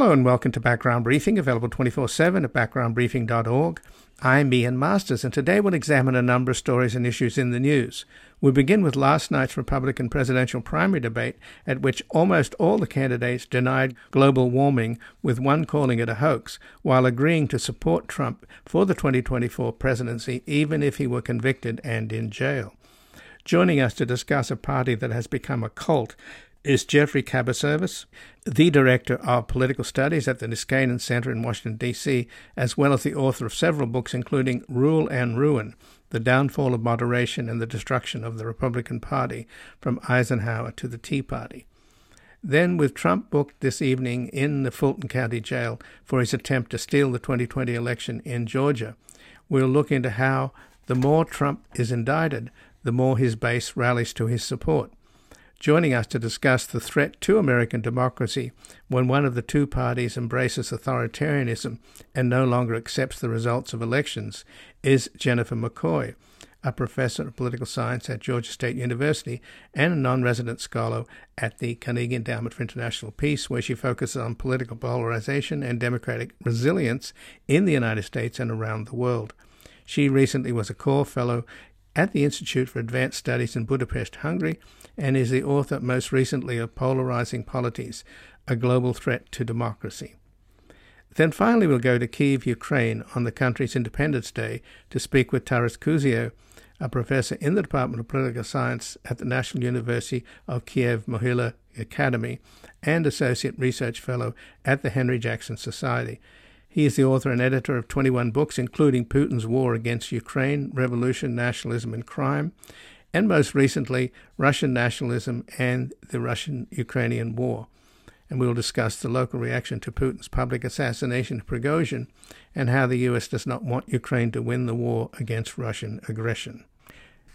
Hello and welcome to Background Briefing, available 24 7 at backgroundbriefing.org. I'm Ian Masters, and today we'll examine a number of stories and issues in the news. We begin with last night's Republican presidential primary debate, at which almost all the candidates denied global warming, with one calling it a hoax, while agreeing to support Trump for the 2024 presidency, even if he were convicted and in jail. Joining us to discuss a party that has become a cult is Geoffrey Kabaservice, the Director of Political Studies at the Niskanen Center in Washington, D.C., as well as the author of several books, including Rule and Ruin The Downfall of Moderation and the Destruction of the Republican Party, from Eisenhower to the Tea Party. Then, with Trump booked this evening in the Fulton County Jail for his attempt to steal the 2020 election in Georgia, we'll look into how the more Trump is indicted, the more his base rallies to his support joining us to discuss the threat to American democracy when one of the two parties embraces authoritarianism and no longer accepts the results of elections is Jennifer McCoy, a professor of political science at Georgia State University and a non resident scholar at the Carnegie Endowment for International Peace, where she focuses on political polarization and democratic resilience in the United States and around the world. She recently was a core fellow at the Institute for Advanced Studies in Budapest, Hungary, and is the author most recently of Polarizing Polities, a Global Threat to Democracy. Then finally, we'll go to Kiev, Ukraine, on the country's Independence Day to speak with Taras Kuzio, a professor in the Department of Political Science at the National University of Kiev Mohyla Academy and Associate Research Fellow at the Henry Jackson Society. He is the author and editor of 21 books, including Putin's War Against Ukraine, Revolution, Nationalism, and Crime, and most recently, Russian Nationalism and the Russian Ukrainian War. And we will discuss the local reaction to Putin's public assassination of Prigozhin and how the US does not want Ukraine to win the war against Russian aggression.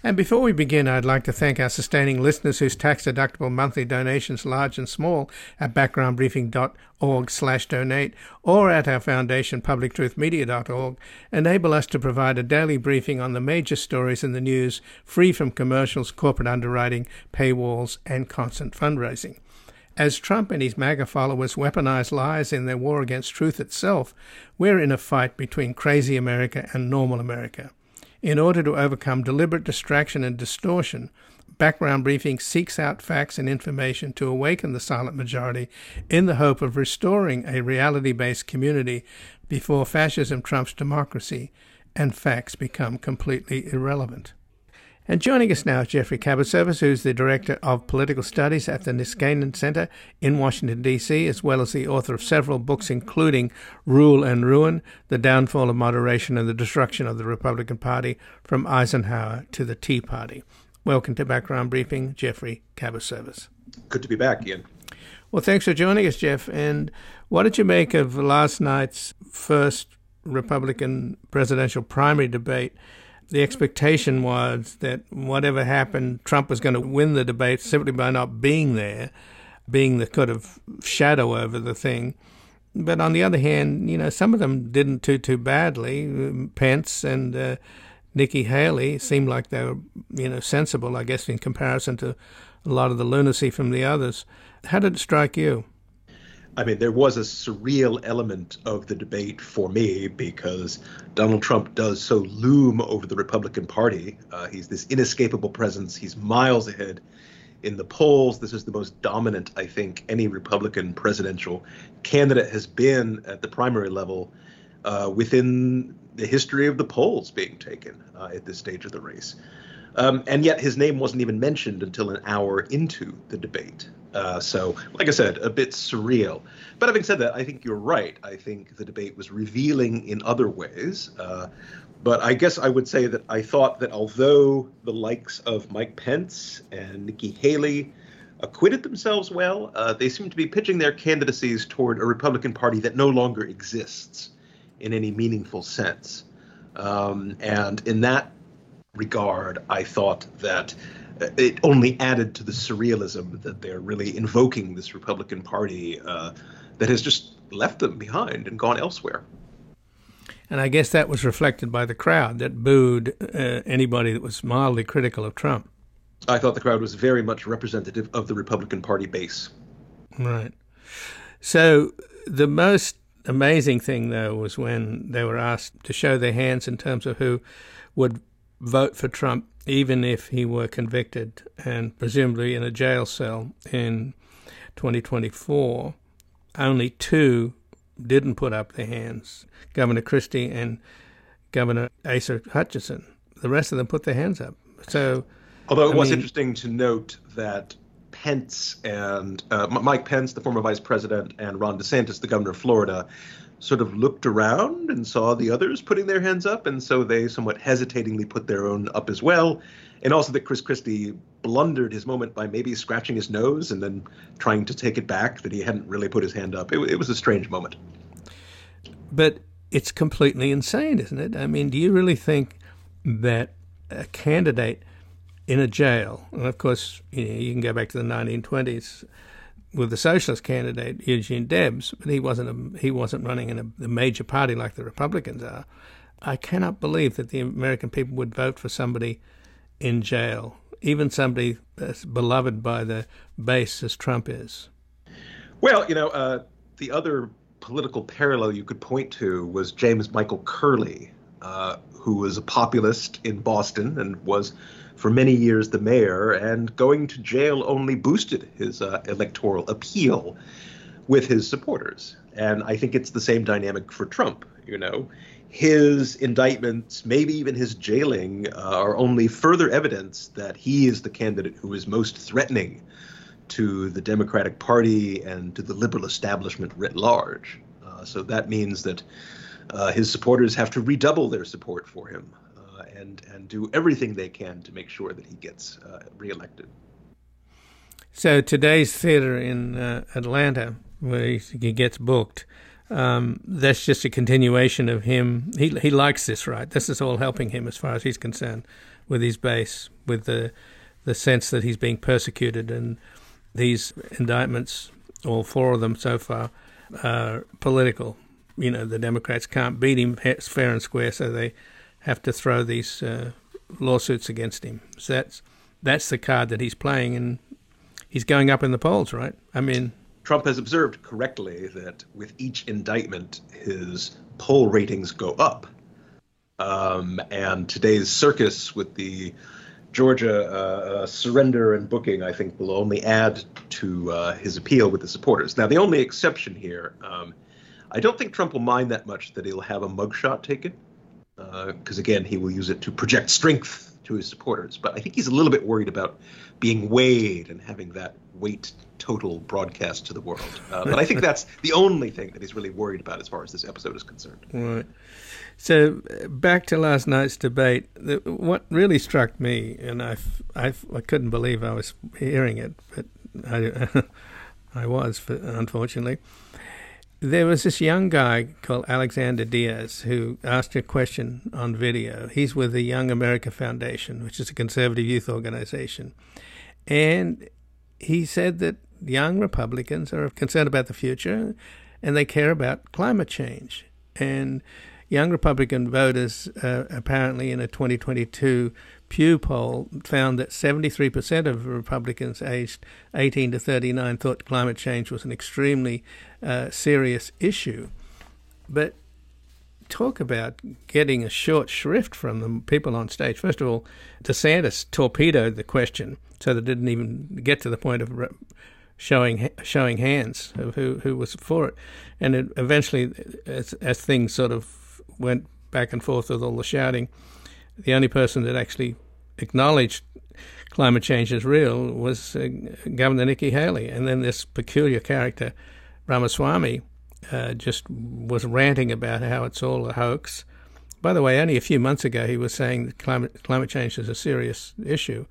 And before we begin, I'd like to thank our sustaining listeners whose tax-deductible monthly donations, large and small, at backgroundbriefing.org slash donate or at our foundation, publictruthmedia.org, enable us to provide a daily briefing on the major stories in the news, free from commercials, corporate underwriting, paywalls, and constant fundraising. As Trump and his MAGA followers weaponize lies in their war against truth itself, we're in a fight between crazy America and normal America. In order to overcome deliberate distraction and distortion, Background Briefing seeks out facts and information to awaken the silent majority in the hope of restoring a reality based community before fascism trumps democracy and facts become completely irrelevant. And joining us now is Geoffrey Kabaservice, who's the Director of Political Studies at the Niskanen Center in Washington, D.C., as well as the author of several books, including Rule and Ruin The Downfall of Moderation and the Destruction of the Republican Party from Eisenhower to the Tea Party. Welcome to Background Briefing, Geoffrey Kabaservice. Good to be back, Ian. Well, thanks for joining us, Jeff. And what did you make of last night's first Republican presidential primary debate? The expectation was that whatever happened, Trump was going to win the debate simply by not being there, being the kind of shadow over the thing. But on the other hand, you know, some of them didn't too too badly. Pence and uh, Nikki Haley seemed like they were, you know, sensible, I guess, in comparison to a lot of the lunacy from the others. How did it strike you? I mean, there was a surreal element of the debate for me because Donald Trump does so loom over the Republican Party. Uh, he's this inescapable presence. He's miles ahead in the polls. This is the most dominant, I think, any Republican presidential candidate has been at the primary level uh, within the history of the polls being taken uh, at this stage of the race. Um, and yet his name wasn't even mentioned until an hour into the debate. Uh, so, like I said, a bit surreal. But having said that, I think you're right. I think the debate was revealing in other ways. Uh, but I guess I would say that I thought that although the likes of Mike Pence and Nikki Haley acquitted themselves well, uh, they seem to be pitching their candidacies toward a Republican Party that no longer exists in any meaningful sense. Um, and in that regard, I thought that it only added to the surrealism that they're really invoking this Republican Party uh, that has just left them behind and gone elsewhere. And I guess that was reflected by the crowd that booed uh, anybody that was mildly critical of Trump. I thought the crowd was very much representative of the Republican Party base. Right. So The most amazing thing, though, was when they were asked to show their hands in terms of who would vote for Trump, even if he were convicted and presumably in a jail cell in 2024. Only two didn't put up their hands Governor Christie and Governor Asa Hutchinson. The rest of them put their hands up. So, although it I was mean, interesting to note that Pence and uh, Mike Pence, the former vice president, and Ron DeSantis, the governor of Florida, sort of looked around and saw the others putting their hands up, and so they somewhat hesitatingly put their own up as well. And also that Chris Christie blundered his moment by maybe scratching his nose and then trying to take it back that he hadn't really put his hand up. It, it was a strange moment. But it's completely insane, isn't it? I mean, do you really think that a candidate in a jail, and of course, you, know, you can go back to the 1920s with the socialist candidate Eugene Debs, but he wasn't a, he wasn't running in a, a, major party like the Republicans are. I cannot believe that the American people would vote for somebody in jail, even somebody as beloved by the base as Trump is. Well, you know, uh, the other political parallel you could point to was James Michael Curley, uh, who was a populist in Boston and was for many years the mayor, and going to jail only boosted his uh, electoral appeal with his supporters. And I think it's the same dynamic for Trump. You know, his indictments, maybe even his jailing, uh, are only further evidence that he is the candidate who is most threatening to the Democratic Party and to the liberal establishment writ large. Uh, so that means that uh, his supporters have to redouble their support for him and and do everything they can to make sure that he gets uh, reelected. So today's theater in uh, Atlanta, where he, he gets booked, um, that's just a continuation of him. He he likes this, right? This is all helping him as far as he's concerned, with his base, with the the sense that he's being persecuted, and these indictments, all four of them so far, are political. You know, the Democrats can't beat him fair and square, so they have to throw these uh, lawsuits against him. So that's that's the card that he's playing, and he's going up in the polls, right? I mean, Trump has observed correctly that with each indictment, his poll ratings go up. Um, and today's circus with the Georgia uh, uh, surrender and booking, I think, will only add to uh, his appeal with the supporters. Now, the only exception here, um, I don't think Trump will mind that much that he'll have a mugshot taken because uh, again, he will use it to project strength to his supporters. But I think he's a little bit worried about being weighed and having that weight total broadcast to the world. Uh, but I think that's the only thing that he's really worried about as far as this episode is concerned. Right. So back to last night's debate. What really struck me, and I, I, I couldn't believe I was hearing it, but I, I was, unfortunately there was this young guy called Alexander Diaz who asked a question on video. He's with the Young America Foundation, which is a conservative youth organization. And he said that young Republicans are concerned about the future and they care about climate change. And young Republican voters, uh, apparently in a 2022 Pew poll found that 73% of Republicans aged 18 to 39 thought climate change was an extremely uh, serious issue. But talk about getting a short shrift from the people on stage. First of all, DeSantis torpedoed the question, so they didn't even get to the point of re- showing showing hands of who who was for it. And it eventually, as, as things sort of went back and forth with all the shouting, the only person that actually acknowledged climate change is real was uh, Governor Nikki Haley. And then this peculiar character, Ramaswamy, uh, just was ranting about how it's all a hoax. By the way, only a few months ago he was saying that climate, climate change is a serious issue.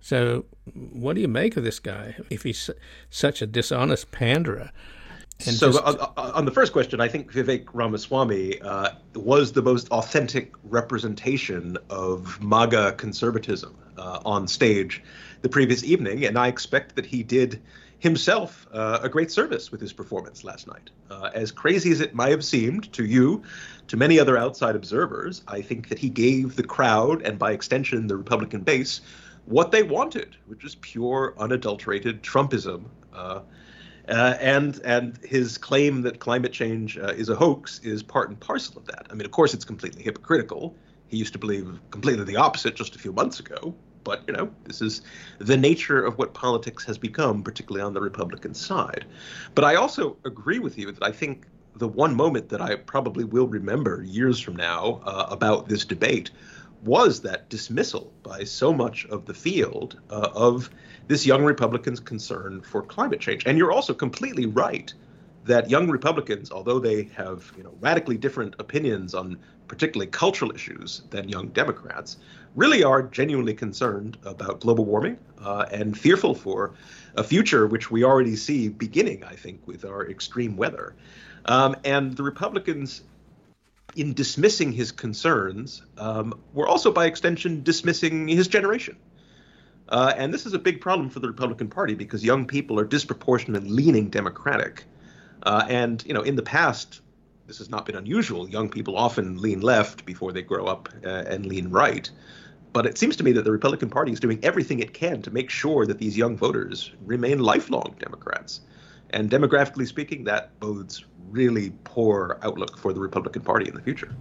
So, what do you make of this guy if he's such a dishonest panderer? And so, just... on, on, the first question, I think Vivek Ramaswamy uh, was the most authentic representation of MAGA conservatism uh, on stage the previous evening, and I expect that he did himself uh, a great service with his performance last night. Uh, as crazy as it might have seemed to you, to many other outside observers, I think that he gave the crowd, and by extension the Republican base, what they wanted, which is pure, unadulterated Trumpism. Uh, and and his claim that climate change uh, is a hoax is part and parcel of that. I mean, of course, it's completely hypocritical. He used to believe completely the opposite just a few months ago. But you know, this is the nature of what politics has become, particularly on the Republican side. But I also agree with you that I think the one moment that I probably will remember years from now uh, about this debate was that dismissal by so much of the field uh, of this young Republican's concern for climate change. And you're also completely right that young Republicans, although they have you know radically different opinions on particularly cultural issues than young Democrats, really are genuinely concerned about global warming uh, and fearful for a future which we already see beginning, I think, with our extreme weather. Um, and the Republicans in dismissing his concerns, um, were also by extension dismissing his generation. Uh, and this is a big problem for the Republican Party because young people are disproportionately leaning Democratic. Uh, and you know, in the past, this has not been unusual. Young people often lean left before they grow up uh, and lean right. But it seems to me that the Republican Party is doing everything it can to make sure that these young voters remain lifelong Democrats. And demographically speaking, that bodes really poor outlook for the Republican Party in the future.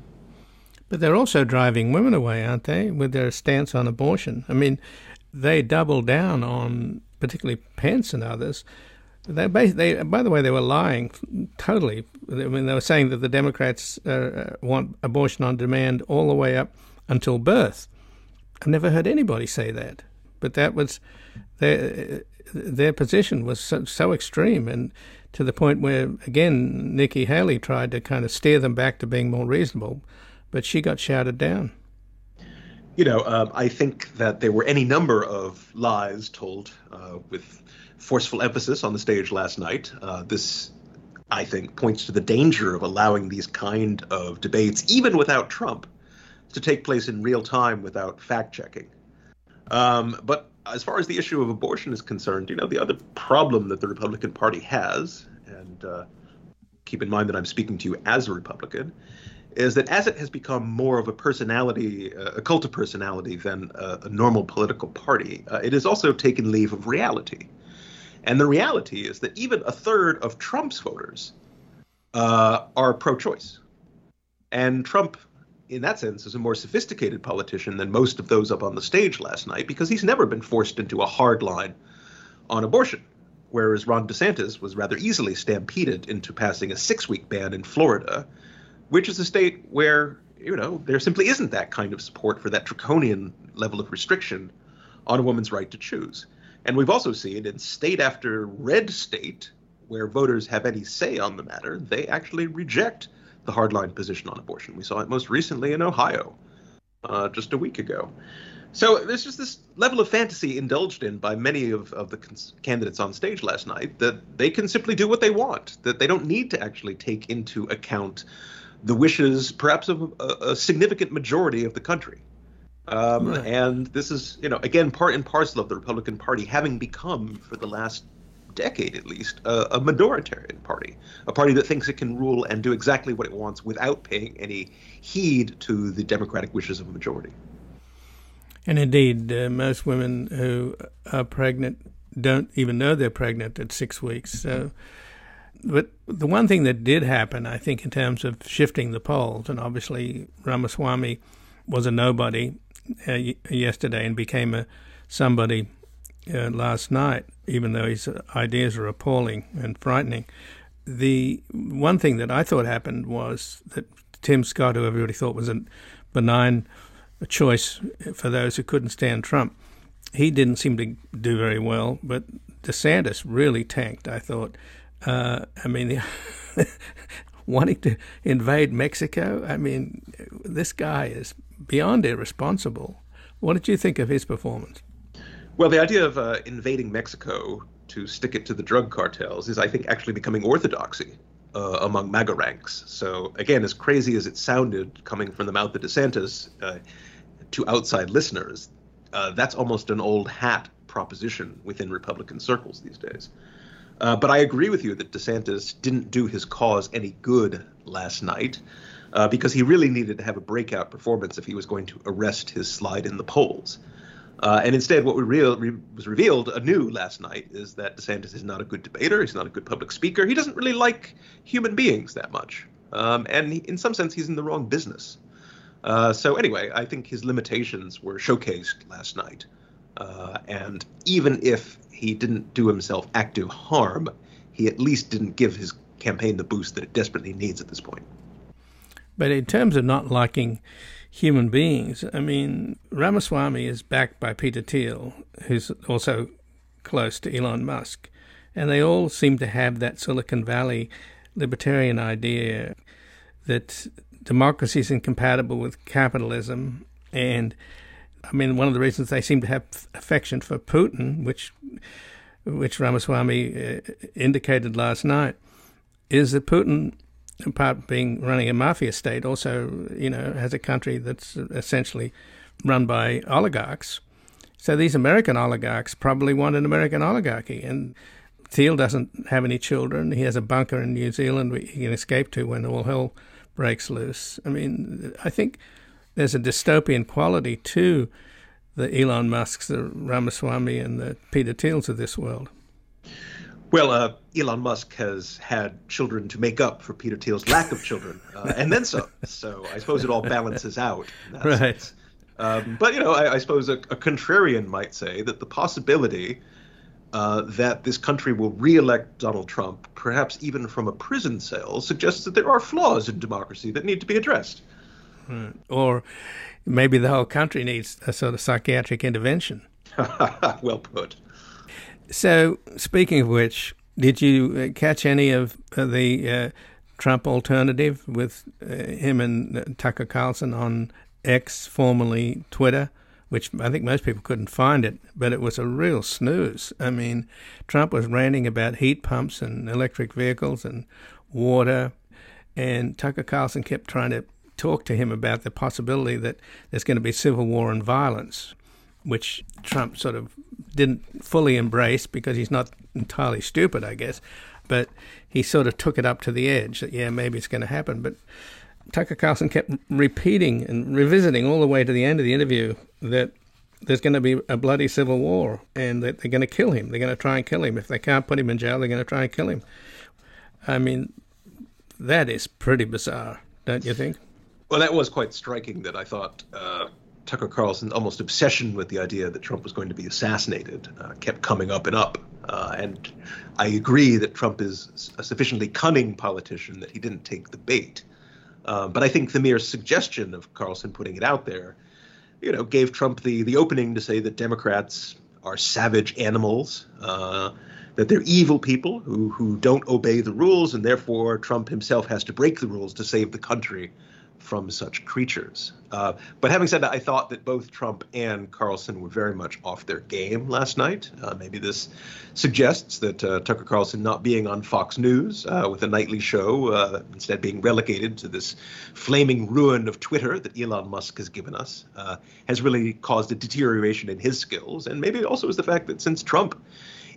But they're also driving women away, aren't they, with their stance on abortion? I mean, they doubled down on, particularly Pence and others. They, they, by the way, they were lying totally. I mean, they were saying that the Democrats uh, uh, want abortion on demand all the way up until birth. I've never heard anybody say that, but that was their their position was so, so extreme, and to the point where, again, Nikki Haley tried to kind of steer them back to being more reasonable, but she got shouted down. You know, um, I think that there were any number of lies told uh, with forceful emphasis on the stage last night. Uh, this, I think, points to the danger of allowing these kind of debates, even without Trump, to take place in real time without fact checking. Um, but as far as the issue of abortion is concerned, you know, the other problem that the Republican Party has, and uh, keep in mind that I'm speaking to you as a Republican, is that as it has become more of a personality, uh, a cult of personality than a, normal political party, uh, it has also taken leave of reality. And the reality is that even a third of Trump's voters uh, are pro choice. And Trump in that sense, is a more sophisticated politician than most of those up on the stage last night because he's never been forced into a hard line on abortion. Whereas Ron DeSantis was rather easily stampeded into passing a six week ban in Florida, which is a state where, you know, there simply isn't that kind of support for that draconian level of restriction on a woman's right to choose. And we've also seen in state after red state, where voters have any say on the matter, they actually reject the hardline position on abortion. We saw it most recently in Ohio uh, just a week ago. So there's just this level of fantasy indulged in by many of, of the cons- candidates on stage last night that they can simply do what they want, that they don't need to actually take into account the wishes, perhaps, of a, a significant majority of the country. Um, right. And this is, you know, again, part and parcel of the Republican Party having become, for the last decade at least, a, a minoritarian party, a party that thinks it can rule and do exactly what it wants without paying any heed to the democratic wishes of a majority. And indeed, uh, most women who are pregnant don't even know they're pregnant at six weeks. So, but the one thing that did happen, I think, in terms of shifting the polls, and obviously Ramaswamy was a nobody uh, yesterday and became a somebody uh, last night, even though his ideas are appalling and frightening. The one thing that I thought happened was that Tim Scott, who everybody thought was a benign choice for those who couldn't stand Trump, he didn't seem to do very well. But DeSantis really tanked. I thought. Uh, I mean, wanting to invade Mexico. I mean, this guy is beyond irresponsible. What did you think of his performance? Well, the idea of uh, invading Mexico to stick it to the drug cartels is, I think, actually becoming orthodoxy uh, among MAGA ranks. So, again, as crazy as it sounded coming from the mouth of DeSantis uh, to outside listeners, uh, that's almost an old hat proposition within Republican circles these days. Uh, but I agree with you that DeSantis didn't do his cause any good last night. Uh, because he really needed to have a breakout performance if he was going to arrest his slide in the polls. Uh, and instead, what real, re- was revealed anew last night is that DeSantis is not a good debater. He's not a good public speaker. He doesn't really like human beings that much. Um, and he, in some sense, he's in the wrong business. Uh, so, anyway, I think his limitations were showcased last night. Uh, and even if he didn't do himself active harm, he at least didn't give his campaign the boost that it desperately needs at this point. But in terms of not liking human beings. I mean, Ramaswamy is backed by Peter Thiel, who's also close to Elon Musk, and they all seem to have that Silicon Valley libertarian idea that democracy is incompatible with capitalism. And I mean, one of the reasons they seem to have affection for Putin, which which Ramaswamy uh, indicated last night, is that Putin apart being running a mafia state, also you know has a country that's essentially run by oligarchs. So these American oligarchs probably want an American oligarchy, and Thiel doesn't have any children. He has a bunker in New Zealand he can escape to when all hell breaks loose. I mean, I think there's a dystopian quality to the Elon Musks, the Ramaswamy, and the Peter Thiels of this world. Well, uh, Elon Musk has had children to make up for Peter Thiel's lack of children, uh, and then some. So I suppose it all balances out. right. Um, but you know, I, I suppose a, a, contrarian might say that the possibility uh, that this country will re-elect Donald Trump, perhaps even from a prison cell, suggests that there are flaws in democracy that need to be addressed. Right. Or maybe the whole country needs a sort of psychiatric intervention. well put. So, speaking of which, did you uh, catch any of uh, the uh, Trump alternative with uh, him and uh, Tucker Carlson on X, formerly Twitter? Which I think most people couldn't find it, but it was a real snooze. I mean, Trump was ranting about heat pumps and electric vehicles and water, and Tucker Carlson kept trying to talk to him about the possibility that there's going to be civil war and violence which Trump sort of didn't fully embrace because he's not entirely stupid, I guess. But he sort of took it up to the edge that, yeah, maybe it's going to happen. But Tucker Carlson kept repeating and revisiting all the way to the end of the interview that there's going to be a bloody civil war and that they're going to kill him. They're going to try and kill him. If they can't put him in jail, they're going to try and kill him. I mean, that is pretty bizarre, don't you think? Well, that was quite striking that I thought uh, Tucker Carlson's almost obsession with the idea that Trump was going to be assassinated uh, kept coming up and up. Uh, and I agree that Trump is a sufficiently cunning politician that he didn't take the bait. Uh, but I think the mere suggestion of Carlson putting it out there, you know, gave Trump the the opening to say that Democrats are savage animals, uh, that they're evil people who who don't obey the rules, and therefore Trump himself has to break the rules to save the country from such creatures. Uh, but having said that, I thought that both Trump and Carlson were very much off their game last night. Uh, maybe this suggests that uh, Tucker Carlson not being on Fox News uh, with a nightly show, uh, instead being relegated to this flaming ruin of Twitter that Elon Musk has given us, uh, has really caused a deterioration in his skills. And maybe it also is the fact that since Trump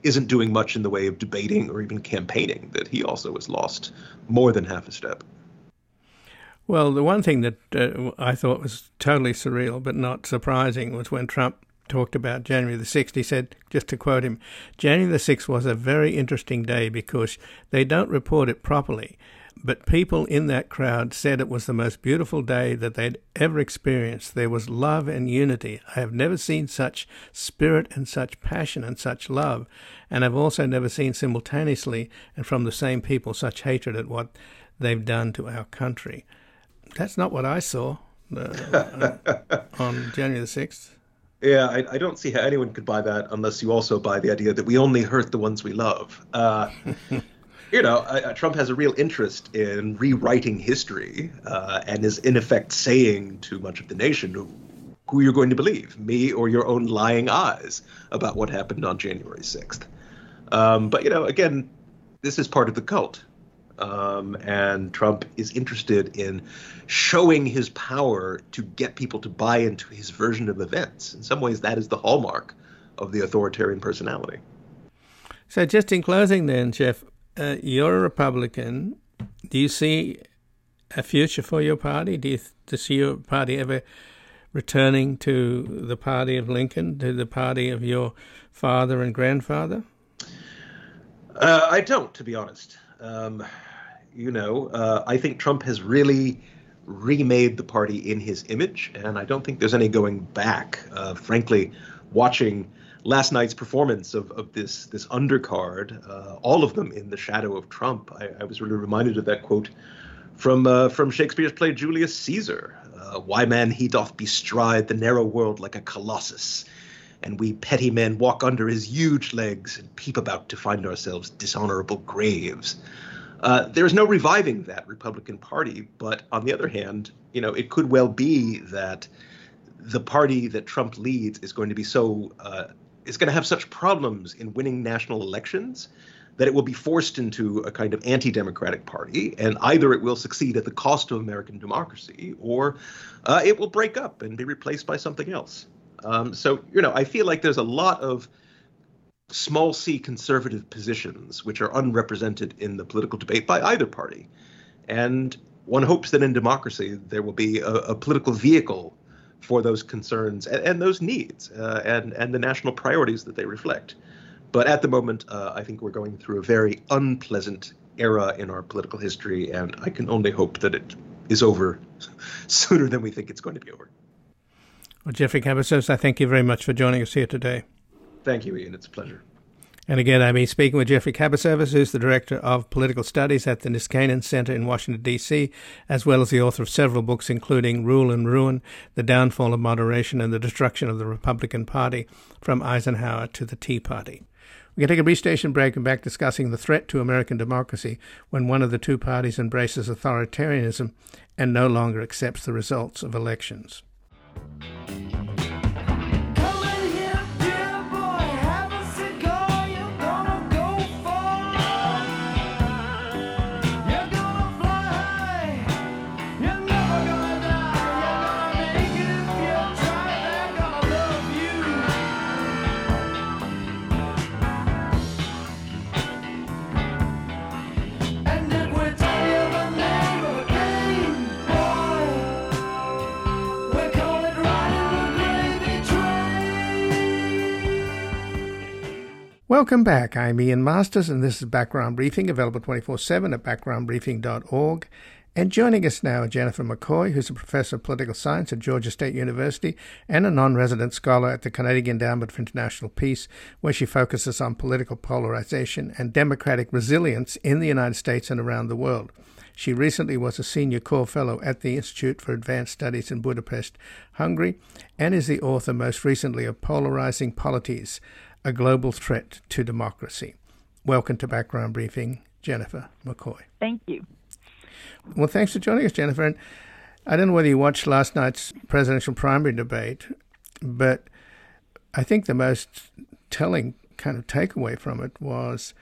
isn't doing much in the way of debating or even campaigning, that he also has lost more than half a step. Well, the one thing that uh, I thought was totally surreal but not surprising was when Trump talked about January the 6th. He said, just to quote him, January the 6th was a very interesting day because they don't report it properly. But people in that crowd said it was the most beautiful day that they'd ever experienced. There was love and unity. I have never seen such spirit and such passion and such love. And I've also never seen simultaneously and from the same people such hatred at what they've done to our country. That's not what I saw uh, on January the 6th. Yeah, I, I, don't see how anyone could buy that unless you also buy the idea that we only hurt the ones we love. Uh, you know, uh, Trump has a real interest in rewriting history uh, and is, in effect, saying to much of the nation who you're going to believe, me or your own lying eyes about what happened on January 6th. Um, but, you know, again, this is part of the cult. Um, and Trump is interested in showing his power to get people to buy into his version of events. In some ways, that is the hallmark of the authoritarian personality. So, just in closing, then, Jeff, uh, you're a Republican. Do you see a future for your party? Do you, see your party ever returning to the party of Lincoln, to the party of your father and grandfather? Uh, I don't, to be honest. Um, you know, uh, I think Trump has really remade the party in his image, and I don't think there's any going back. Uh, frankly, watching last night's performance of, of this this undercard, uh, all of them in the shadow of Trump, I, I was really reminded of that quote from uh, from Shakespeare's play Julius Caesar. Uh, Why man he doth bestride the narrow world like a colossus, and we petty men walk under his huge legs and peep about to find ourselves dishonorable graves. Uh, there is no reviving that Republican Party, but on the other hand, you know, it could well be that the party that Trump leads is going to be so uh, is going to have such problems in winning national elections that it will be forced into a kind of anti-democratic party, and either it will succeed at the cost of American democracy, or uh, it will break up and be replaced by something else. Um, so, you know, I feel like there's a lot of small c conservative positions which are unrepresented in the political debate by either party, and one hopes that in democracy there will be a, a political vehicle for those concerns and, and those needs uh, and and the national priorities that they reflect. But at the moment, uh, I think we're going through a very unpleasant era in our political history, and I can only hope that it is over sooner than we think it's going to be over. Well, Geoffrey Kabaservice, I thank you very much for joining us here today. Thank you, Ian. It's a pleasure. And again, been speaking with Geoffrey Kabaservice, who's the Director of Political Studies at the Niskanen Center in Washington, D.C., as well as the author of several books, including Rule and Ruin, The Downfall of Moderation and the Destruction of the Republican Party, from Eisenhower to the Tea Party. We can take a brief station break and back discussing the threat to American democracy when one of the two parties embraces authoritarianism and no longer accepts the results of elections. Welcome back. I'm Ian Masters, and this is Background Briefing, available 24 7 at backgroundbriefing.org. And joining us now, are Jennifer McCoy, who's a professor of political science at Georgia State University and a non resident scholar at the Carnegie Endowment for International Peace, where she focuses on political polarization and democratic resilience in the United States and around the world. She recently was a senior core fellow at the Institute for Advanced Studies in Budapest, Hungary, and is the author most recently of Polarizing Polities a global threat to democracy. Welcome to Background Briefing, Jennifer McCoy. Thank you. Well, thanks for joining us, Jennifer. And I don't know whether you watched last night's presidential primary debate, but I think the most telling kind of takeaway from it was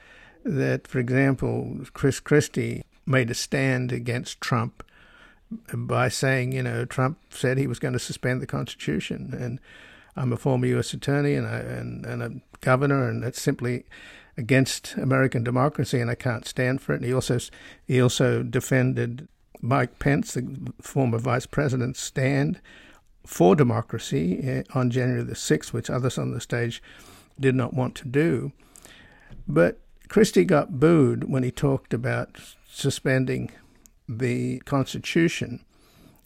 that, for example, Chris Christie made a stand against Trump by saying, you know, Trump said he was going to suspend the Constitution. And I'm a former U.S. attorney and, and, and a governor, and it's simply against American democracy, and I can't stand for it. And he also he also defended Mike Pence, the former vice president's stand for democracy eh, on January the sixth, which others on the stage did not want to do. But Christie got booed when he talked about suspending the Constitution.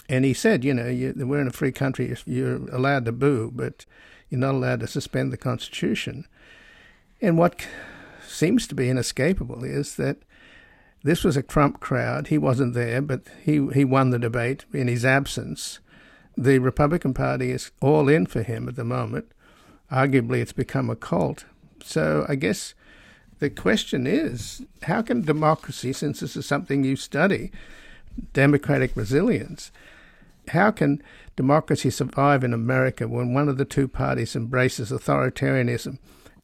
And he said, you know, you, we're in a free country, you're allowed to boo, but you're not allowed to suspend the Constitution. And what seems to be inescapable is that this was a Trump crowd. He wasn't there, but he, he won the debate in his absence. The Republican Party is all in for him at the moment. Arguably, it's become a cult. So I guess the question is how can democracy, since this is something you study, democratic resilience, how can democracy survive in America when one of the two parties embraces authoritarianism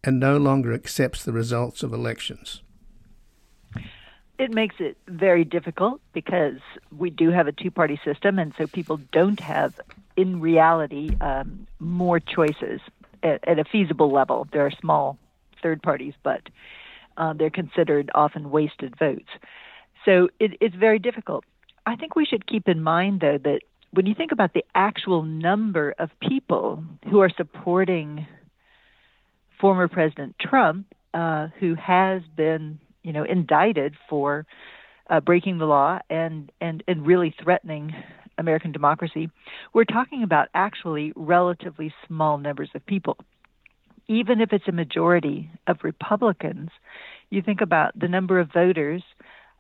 and no longer accepts the results of elections? It makes it very difficult because we do have a two party system, and so people don't have, in reality, um, more choices at, at, a feasible level. There are small third parties, but uh, they're considered often wasted votes. So it, it's very difficult. I think we should keep in mind, though, that when you think about the actual number of people who are supporting former President Trump, uh, who has been, you know, indicted for uh, breaking the law and, and, and really threatening American democracy, we're talking about actually relatively small numbers of people. Even if it's a majority of Republicans, you think about the number of voters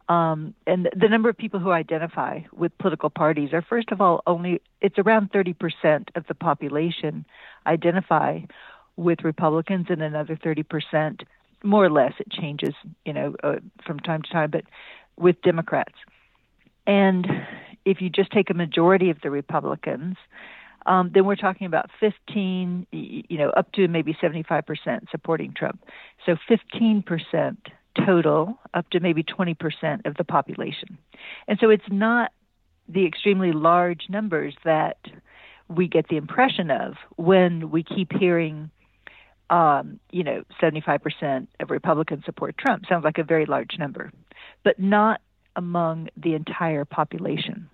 um, and the number of people who identify with political parties are, first of all, only it's around 30% of the population identify with Republicans, and another 30%, more or less, it changes, you know, uh, from time to time, but with Democrats. And if you just take a majority of the Republicans, um, then we're talking about 15, you know, up to maybe 75% supporting Trump. So 15% total, up to maybe 20% of the population. And so it's not the extremely large numbers that we get the impression of when we keep hearing, um, you know, 75% of Republicans support Trump. Sounds like a very large number, but not among the entire population.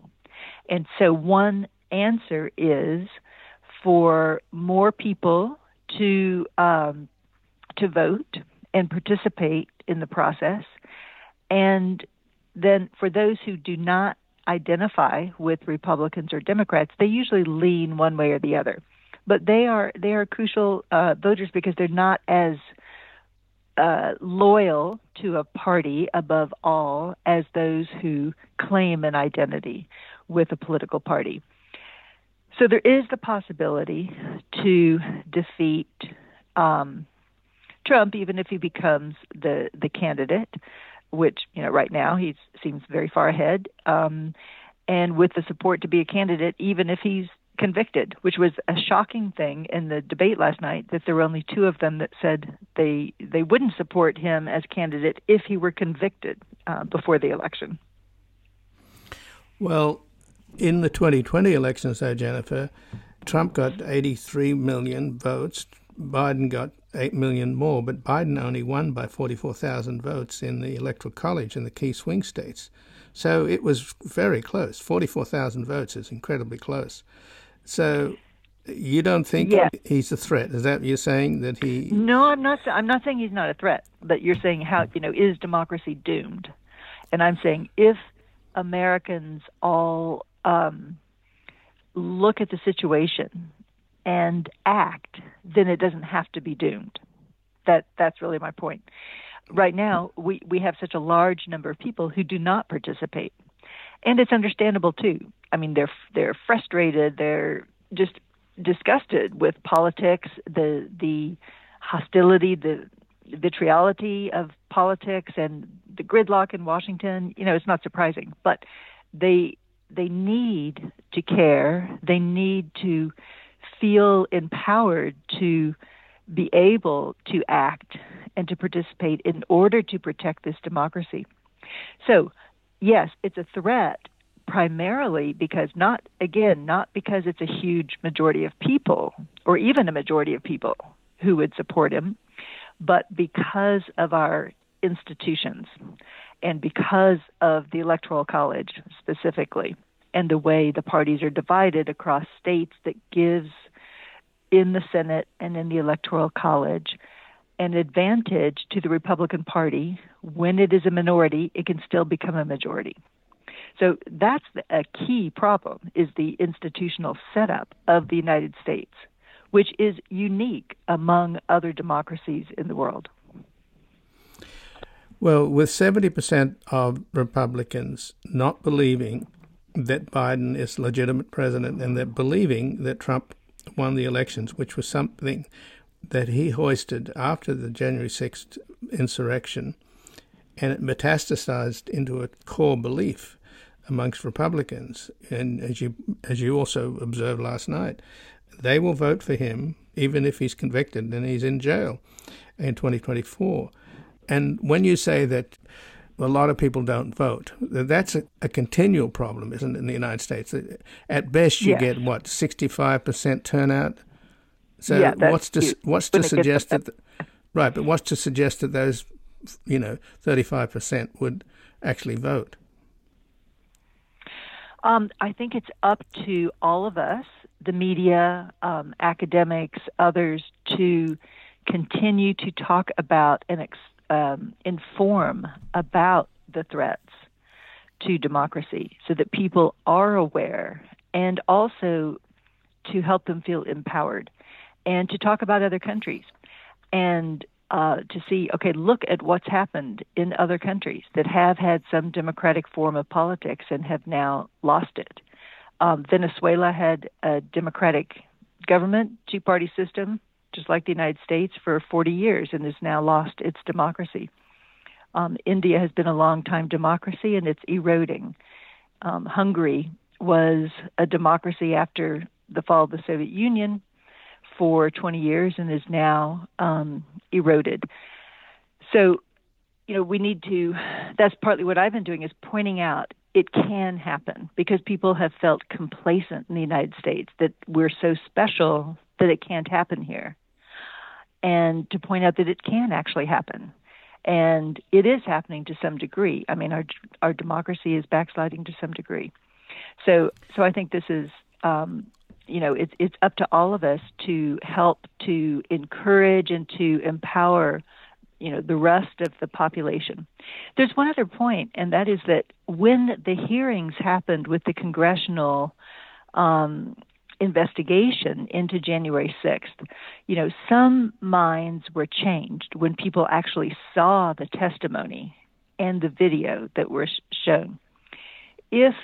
And so one answer is for more people to um, to vote and participate in the process, and then for those who do not identify with Republicans or Democrats, they usually lean one way or the other. But they are they are crucial uh, voters because they're not as uh, loyal to a party above all as those who claim an identity with a political party. So there is the possibility to defeat um, Trump, even if he becomes the the candidate, which you know right now he seems very far ahead, um, and with the support to be a candidate, even if he's convicted, which was a shocking thing in the debate last night that there were only two of them that said they they wouldn't support him as candidate if he were convicted uh, before the election. Well, in the 2020 election, though, Jennifer, Trump got 83 million votes. Biden got 8 million more, but Biden only won by 44,000 votes in the Electoral College in the key swing states. So it was very close. 44,000 votes is incredibly close. So you don't think he's a threat? Is that what you're saying that he? No, I'm not. I'm not saying he's not a threat. But you're saying how you know is democracy doomed? And I'm saying if Americans all um, look at the situation and act, then it doesn't have to be doomed. That that's really my point. Right now, we, we have such a large number of people who do not participate, and it's understandable too. I mean, they're they're frustrated. They're just disgusted with politics, the the hostility, the vitriolity of politics, and the gridlock in Washington. You know, it's not surprising, but they they need to care. They need to feel empowered to be able to act and to participate in order to protect this democracy. So, yes, it's a threat primarily because not again not because it's a huge majority of people or even a majority of people who would support him but because of our institutions and because of the electoral college specifically and the way the parties are divided across states that gives in the Senate and in the electoral college an advantage to the Republican Party when it is a minority it can still become a majority so that's a key problem is the institutional setup of the United States, which is unique among other democracies in the world. Well, with 70% of Republicans not believing that Biden is legitimate president and that believing that Trump won the elections, which was something that he hoisted after the January 6th insurrection, and it metastasized into a core belief amongst Republicans, and as you as you also observed last night, they will vote for him even if he's convicted and he's in jail in 2024. And when you say that a lot of people don't vote, that's a, a continual problem, isn't it, in the United States? At best, you yes. get what 65% turnout. So yeah, what's to what's to suggest that, right? But what's to suggest that those, you know, 35% would actually vote? Um, I think it's up to all of us, the media, um, academics, others, to continue to talk about and ex- um, inform about the threats to democracy so that people are aware and also to help them feel empowered and to talk about other countries and uh, to see, okay, look at what's happened in other countries that have had some democratic form of politics and have now lost it. Um, Venezuela had a democratic government, two party system, just like the United States, for 40 years and has now lost its democracy. Um, India has been a long time democracy and it's eroding. Um, Hungary was a democracy after the fall of the Soviet Union for 20 years and is now um, eroded. So, you know, we need to, that's partly what I've been doing is pointing out it can happen because people have felt complacent in the United States that we're so special that it can't happen here. And to point out that it can actually happen. And it is happening to some degree. I mean, our our democracy is backsliding to some degree. So, so I think this is um, you know, it's it's up to all of us to help to encourage and to empower, you know, the rest of the population. There's one other point, and that is that when the hearings happened with the congressional um, investigation into January 6th, you know, some minds were changed when people actually saw the testimony and the video that were shown. If,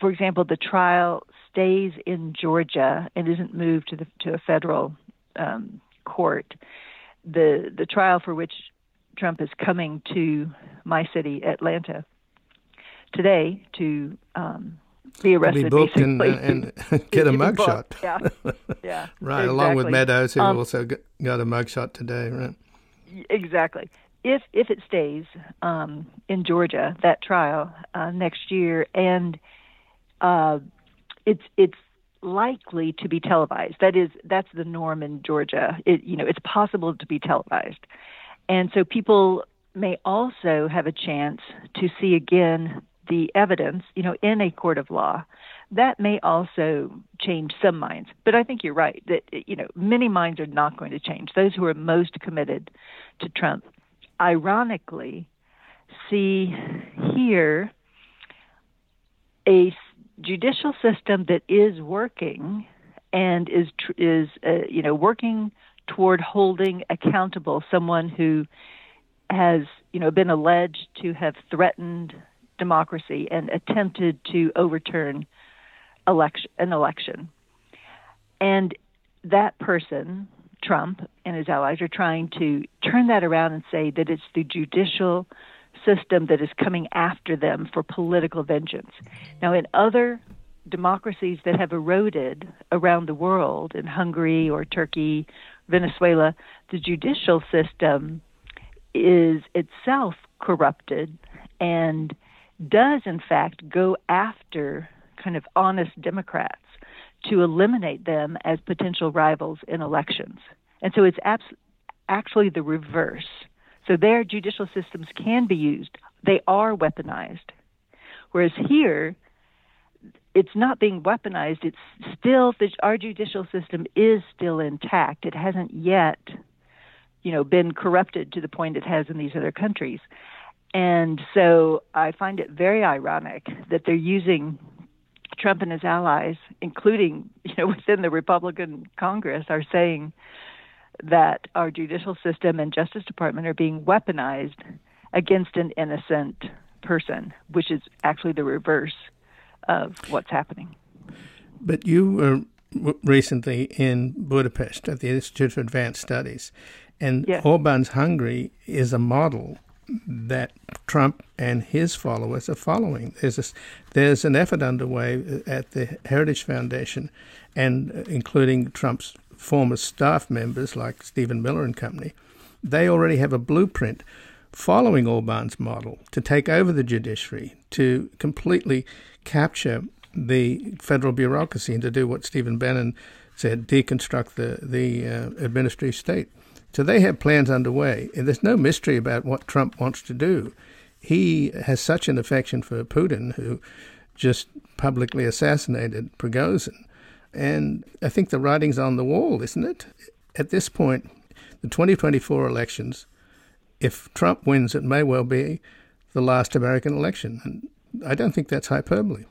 for example, the trial stays in Georgia and isn't moved to the to a federal um, court, the the trial for which Trump is coming to my city, Atlanta, today to um, be arrested, be booked and, basically. and get a mugshot. Yeah, yeah, right, exactly. along with Meadows, who Um, also got got a mugshot today. Right. Exactly. If if it stays um, in Georgia, that trial uh, next year, and uh, it's it's likely to be televised. That is that's the norm in Georgia. It you know it's possible to be televised, and so people may also have a chance to see again the evidence. You know, in a court of law. That may also change some minds, but I think you're right that you know many minds are not going to change. Those who are most committed to Trump, ironically, see here a judicial system that is working and is tr- is uh, you know working toward holding accountable someone who has you know been alleged to have threatened democracy and attempted to overturn election an election and that person Trump and his allies are trying to turn that around and say that it's the judicial system that is coming after them for political vengeance. Now, in other democracies that have eroded around the world, in Hungary or Turkey, Venezuela, the judicial system is itself corrupted and does, in fact, go after kind of honest Democrats to eliminate them as potential rivals in elections. And so it's abs- actually the reverse. So their judicial systems can be used. They are weaponized. Whereas here, it's not being weaponized. It's still the, our judicial system is still intact. It hasn't yet, you know, been corrupted to the point it has in these other countries. And so I find it very ironic that they're using Trump and his allies, including you know within the Republican Congress, are saying that our judicial system and Justice Department are being weaponized against an innocent person, which is actually the reverse of what's happening. But you were w- recently in Budapest at the Institute for Advanced Studies, and Yes. Orban's Hungary is a model that Trump and his followers are following. There's a, there's an effort underway at the Heritage Foundation, and uh, including Trump's former staff members like Stephen Miller and company. They already have a blueprint following Orban's model to take over the judiciary, to completely capture the federal bureaucracy, and to do what Stephen Bannon said, deconstruct the the uh, administrative state. So they have plans underway, and there's no mystery about what Trump wants to do. He has such an affection for Putin, who just publicly assassinated Prigozhin. And I think the writing's on the wall, isn't it? At this point, the 2024 elections, if Trump wins, it may well be the last American election. And I don't think that's hyperbole.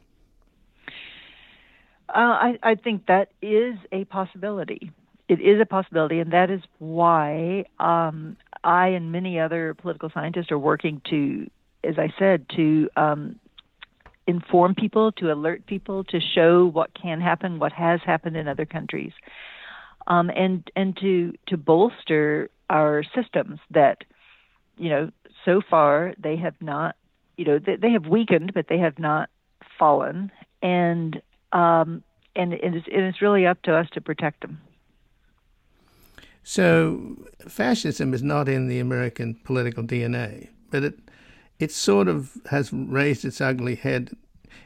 Uh, I, I think that is a possibility. It is a possibility, and that is why um, I and many other political scientists are working to, as I said, to um, inform people, to alert people, to show what can happen, what has happened in other countries, um, and and to to bolster our systems that, you know, so far they have not, you know, they, they have weakened, but they have not fallen, and um, and it is, it is really up to us to protect them. So, fascism is not in the American political DNA, but it it sort of has raised its ugly head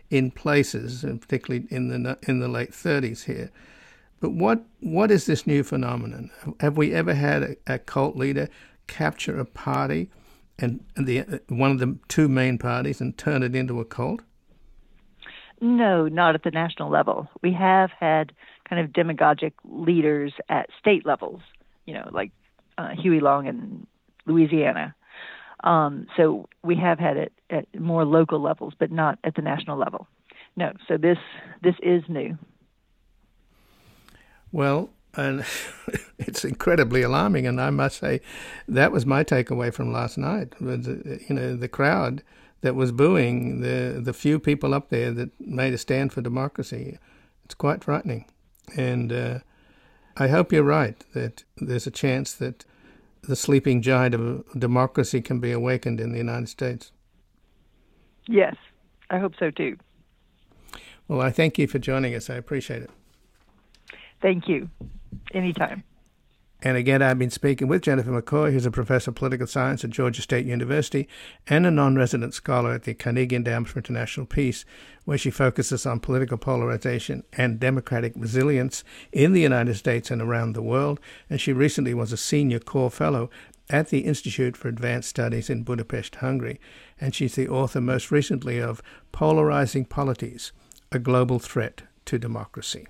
in places, and particularly in the in the late 30s here. But what what is this new phenomenon? Have we ever had a, a cult leader capture a party and, and the uh, one of the two main parties and turn it into a cult? No, not at the national level. We have had kind of demagogic leaders at state levels, you know, like uh, Huey Long in Louisiana. Um, so we have had it at more local levels, but not at the national level. No, so this this is new. Well, and it's incredibly alarming, and I must say that was my takeaway from last night. You know, the crowd that was booing the the few people up there that made a stand for democracy. It's quite frightening, and uh, I hope you're right that there's a chance that the sleeping giant of democracy can be awakened in the United States. Yes, I hope so too. Well, I thank you for joining us. I appreciate it. Thank you. Anytime. And again, I've been speaking with Jennifer McCoy, who's a professor of political science at Georgia State University and a non resident scholar at the Carnegie Endowment for International Peace, where she focuses on political polarization and democratic resilience in the United States and around the world. And she recently was a senior core fellow at the Institute for Advanced Studies in Budapest, Hungary. And she's the author most recently of Polarizing Polities A Global Threat to Democracy.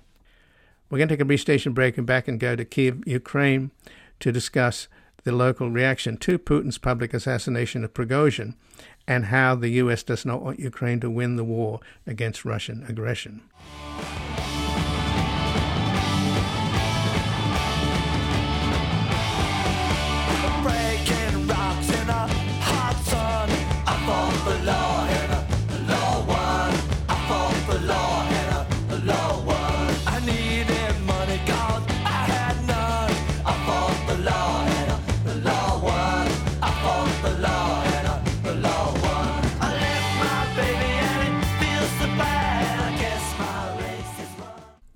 We're going to take a brief station break and back and go to Kiev, Ukraine, to discuss the local reaction to Putin's public assassination of Prigozhin and how the U.S. does not want Ukraine to win the war against Russian aggression.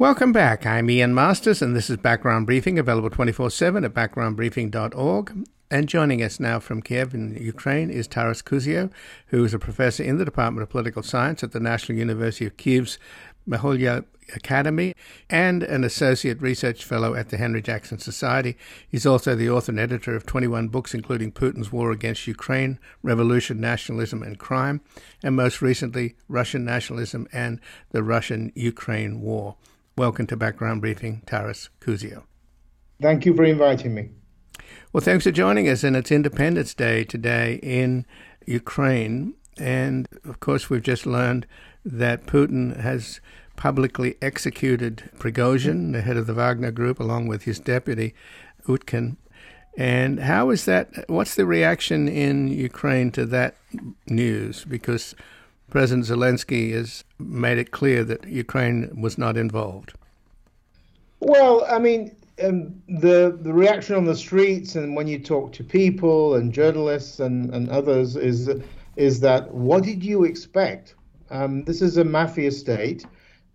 Welcome back. I'm Ian Masters, and this is Background Briefing, available 24 7 at backgroundbriefing.org. And joining us now from Kiev in Ukraine is Taras Kuzio, who is a professor in the Department of Political Science at the National University of Kiev's Mohyla Academy and an associate research fellow at the Henry Jackson Society. He's also the author and editor of 21 books, including Putin's War Against Ukraine, Revolution, Nationalism, and Crime, and most recently, Russian Nationalism and the Russian Ukraine War. Welcome to Background Briefing, Taras Kuzio. Thank you for inviting me. Well, thanks for joining us. And it's Independence Day today in Ukraine. And of course, we've just learned that Putin has publicly executed Prigozhin, the head of the Wagner Group, along with his deputy, Utkin. And how is that? What's the reaction in Ukraine to that news? Because President Zelensky has made it clear that Ukraine was not involved. Well, I mean, um, the the reaction on the streets and when you talk to people and journalists and, and others is is that what did you expect? Um, this is a mafia state,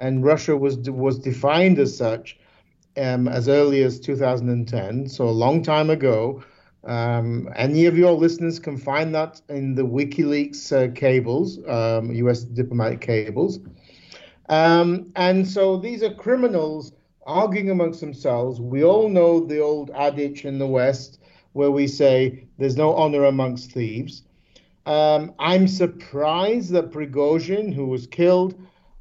and Russia was was defined as such um, as early as 2010, so a long time ago. Um, any of your listeners can find that in the WikiLeaks uh, cables, um, U.S. diplomatic cables. Um, and so these are criminals arguing amongst themselves. We all know the old adage in the West where we say there's no honor amongst thieves. Um, I'm surprised that Prigozhin, who was killed,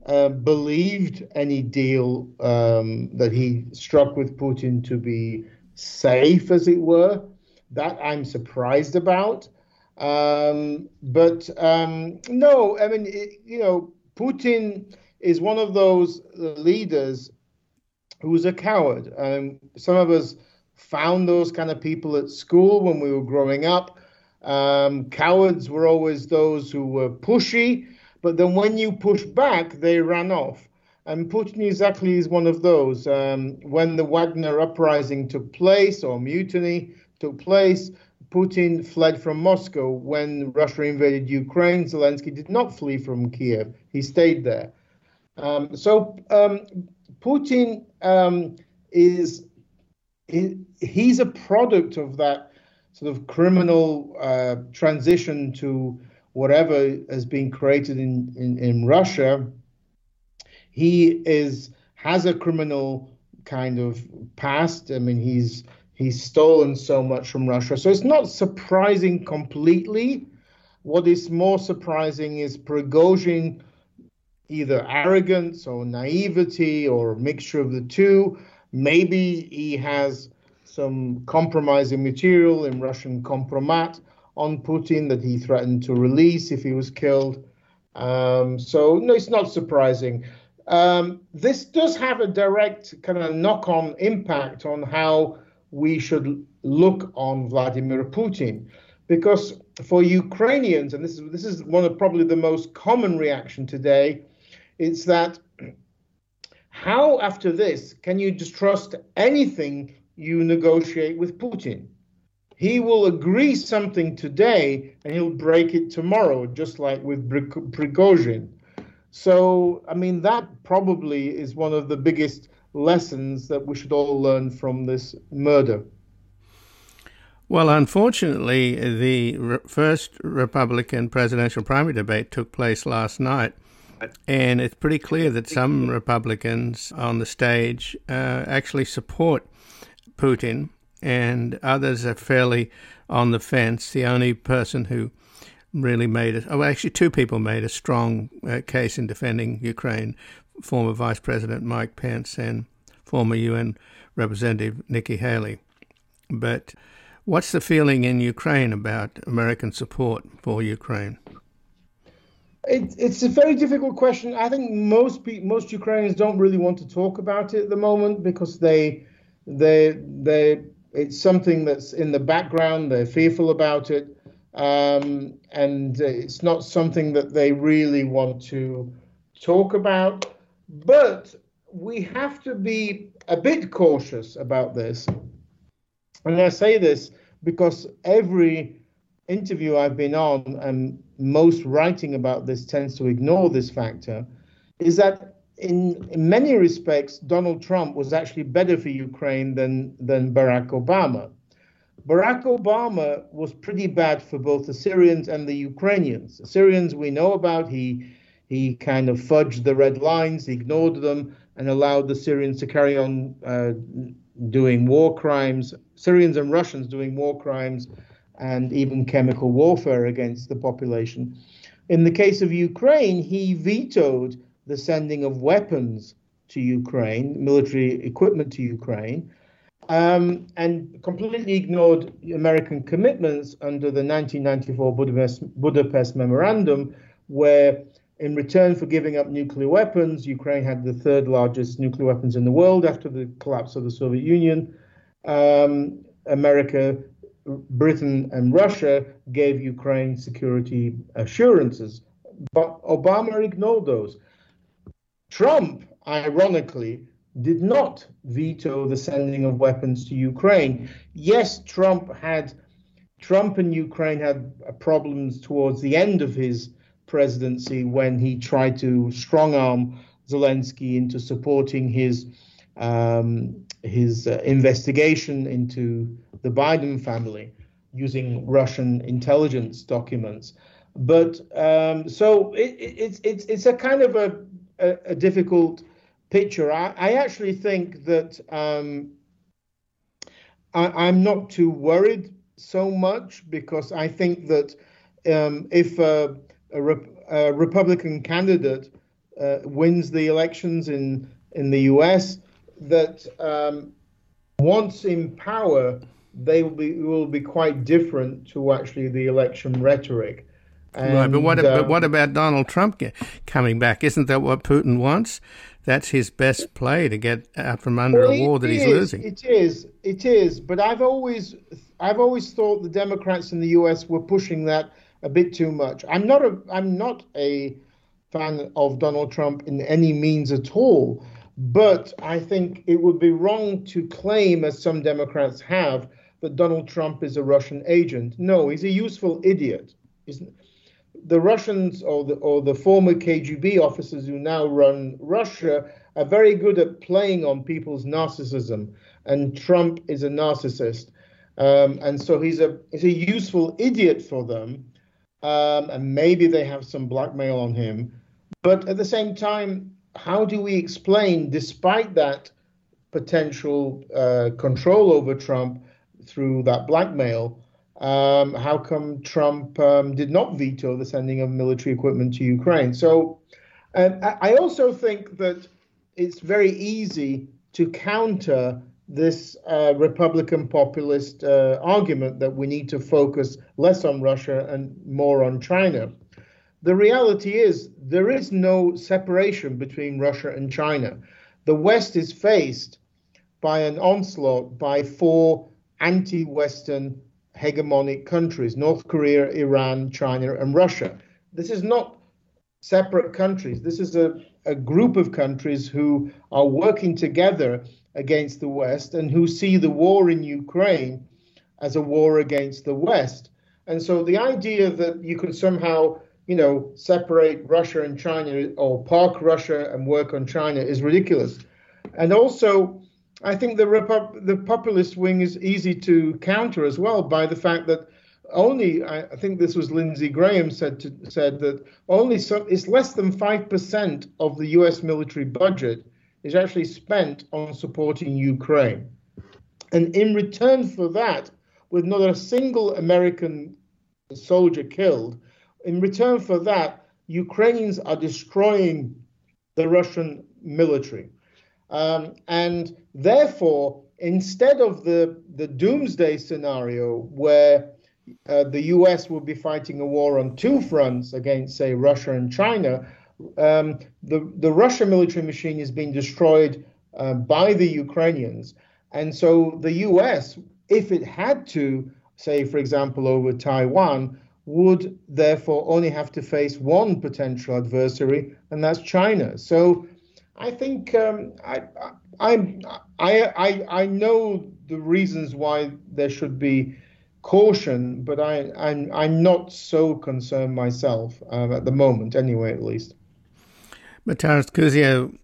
uh, believed any deal um, that he struck with Putin to be safe, as it were. That I'm surprised about. Um, but um, no, I mean, it, you know, Putin is one of those leaders who's a coward. Um, some of us found those kind of people at school when we were growing up. Um, cowards were always those who were pushy, but then when you push back, they ran off. And Putin exactly is one of those. Um, when the Wagner uprising took place or mutiny took place, Putin fled from Moscow. When Russia invaded Ukraine, Zelensky did not flee from Kiev. He stayed there. Um, so um, Putin um, is he, he's a product of that sort of criminal uh, transition to whatever has been created in, in, in Russia. He is has a criminal kind of past. I mean, he's he's stolen so much from Russia, so it's not surprising completely. What is more surprising is Prigozhin either arrogance or naivety or a mixture of the two. Maybe he has some compromising material in Russian compromat on Putin that he threatened to release if he was killed. Um, so, no, it's not surprising. Um, this does have a direct kind of knock on impact on how we should look on Vladimir Putin. Because for Ukrainians, and this is, this is one of probably the most common reaction today, it's that how, after this, can you distrust anything you negotiate with Putin? He will agree something today and he'll break it tomorrow, just like with Prigozhin. So, I mean, that probably is one of the biggest lessons that we should all learn from this murder. Well, unfortunately, the re- first Republican presidential primary debate took place last night. And it's pretty clear that some Republicans on the stage uh, actually support Putin, and others are fairly on the fence. The only person who really made it, oh, actually, two people made a strong uh, case in defending Ukraine former Vice President Mike Pence and former UN Representative Nikki Haley. But what's the feeling in Ukraine about American support for Ukraine? It, it's a very difficult question. I think most most Ukrainians don't really want to talk about it at the moment because they they they it's something that's in the background. They're fearful about it, um, and it's not something that they really want to talk about. But we have to be a bit cautious about this. And I say this because every interview I've been on, and most writing about this tends to ignore this factor, is that in, in many respects, Donald Trump was actually better for Ukraine than, than Barack Obama. Barack Obama was pretty bad for both the Syrians and the Ukrainians. The Syrians we know about, he he kind of fudged the red lines, ignored them, and allowed the Syrians to carry on uh, doing war crimes, Syrians and Russians doing war crimes and even chemical warfare against the population. In the case of Ukraine, he vetoed the sending of weapons to Ukraine, military equipment to Ukraine, um, and completely ignored American commitments under the 1994 Budapest, Budapest Memorandum, where in return for giving up nuclear weapons, Ukraine had the third largest nuclear weapons in the world after the collapse of the Soviet Union. Um, America Britain and Russia gave Ukraine security assurances, but Obama ignored those. Trump, ironically, did not veto the sending of weapons to Ukraine. Yes, Trump had Trump and Ukraine had problems towards the end of his presidency when he tried to strong arm Zelensky into supporting his um, his uh, investigation into the Biden family using Russian intelligence documents. But um, so it, it's it's it's a kind of a, a, a difficult picture. I, I, actually think that um, I, am not too worried so much because I think that um, if a, a, a, Republican candidate uh, wins the elections in in the U.S. that um, once in power, they will be will be quite different to actually the election rhetoric. And, right, but what, but what about Donald Trump coming back? Isn't that what Putin wants? That's his best play to get out from under well, a war that he's losing. It is, it is. But I've always, I've always thought the Democrats in the U.S. were pushing that a bit too much. I'm not a, I'm not a fan of Donald Trump in any means at all. But I think it would be wrong to claim, as some Democrats have, that Donald Trump is a Russian agent. No, he's a useful idiot. He's, the Russians or the or the former KGB officers who now run Russia are very good at playing on people's narcissism, and Trump is a narcissist, um, and so he's a he's a useful idiot for them, um, and maybe they have some blackmail on him, but at the same time, how do we explain, despite that potential uh, control over Trump through that blackmail? Um, how come Trump um, did not veto the sending of military equipment to Ukraine? So I also think that it's very easy to counter this uh, Republican populist uh, argument that we need to focus less on Russia and more on China. The reality is, there is no separation between Russia and China. The West is faced by an onslaught by four anti Western hegemonic countries North Korea, Iran, China, and Russia. This is not separate countries. This is a, a group of countries who are working together against the West and who see the war in Ukraine as a war against the West. And so the idea that you could somehow, you know, separate Russia and China or park Russia and work on China is ridiculous. And also, I think the Repu- the populist wing is easy to counter as well by the fact that only I, think this was Lindsey Graham said to, said that only some, it's less than five percent of the U.S. military budget is actually spent on supporting Ukraine, and in return for that, with not a single American soldier killed, in return for that, Ukrainians are destroying the Russian military. Um, and therefore, instead of the, the doomsday scenario where uh, the US will be fighting a war on two fronts against, say, Russia and China, um, the, the Russian military machine is being destroyed uh, by the Ukrainians. And so the US, if it had to, say, for example, over Taiwan, would therefore only have to face one potential adversary, and that's China. So I think um, I, I, I, I, know the reasons why there should be caution, but I, I'm, I'm not so concerned myself um, at the moment, anyway, at least. But Taras Kuzio,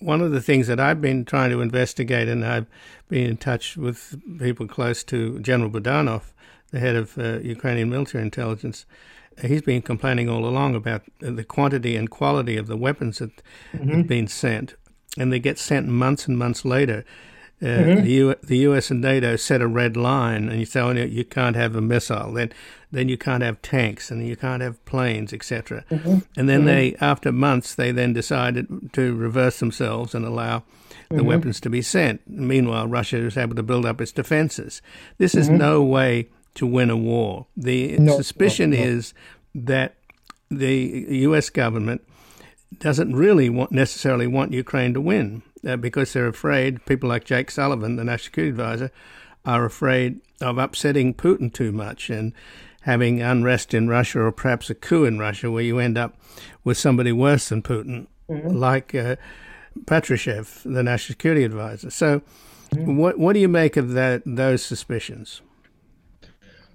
one of the things that I've been trying to investigate, and I've been in touch with people close to General Budanov, the head of uh, Ukrainian military intelligence, he's been complaining all along about the quantity and quality of the weapons that mm-hmm. have been sent, and they get sent months and months later. Uh, mm-hmm. the, U- the U.S. and NATO set a red line, and you say, "Oh, you can't have a missile." Then, then you can't have tanks, and you can't have planes, etc. Mm-hmm. And then mm-hmm. they, after months, they then decided to reverse themselves and allow the mm-hmm. weapons to be sent. Meanwhile, Russia is able to build up its defenses. This is mm-hmm. no way to win a war. The no, suspicion no, no. is that the U.S. government doesn't really want, necessarily want Ukraine to win uh, because they're afraid, people like Jake Sullivan, the national security advisor, are afraid of upsetting Putin too much and having unrest in Russia or perhaps a coup in Russia where you end up with somebody worse than Putin, mm-hmm. like uh, Patrushev, the national security advisor. So, mm-hmm. what what do you make of that those suspicions?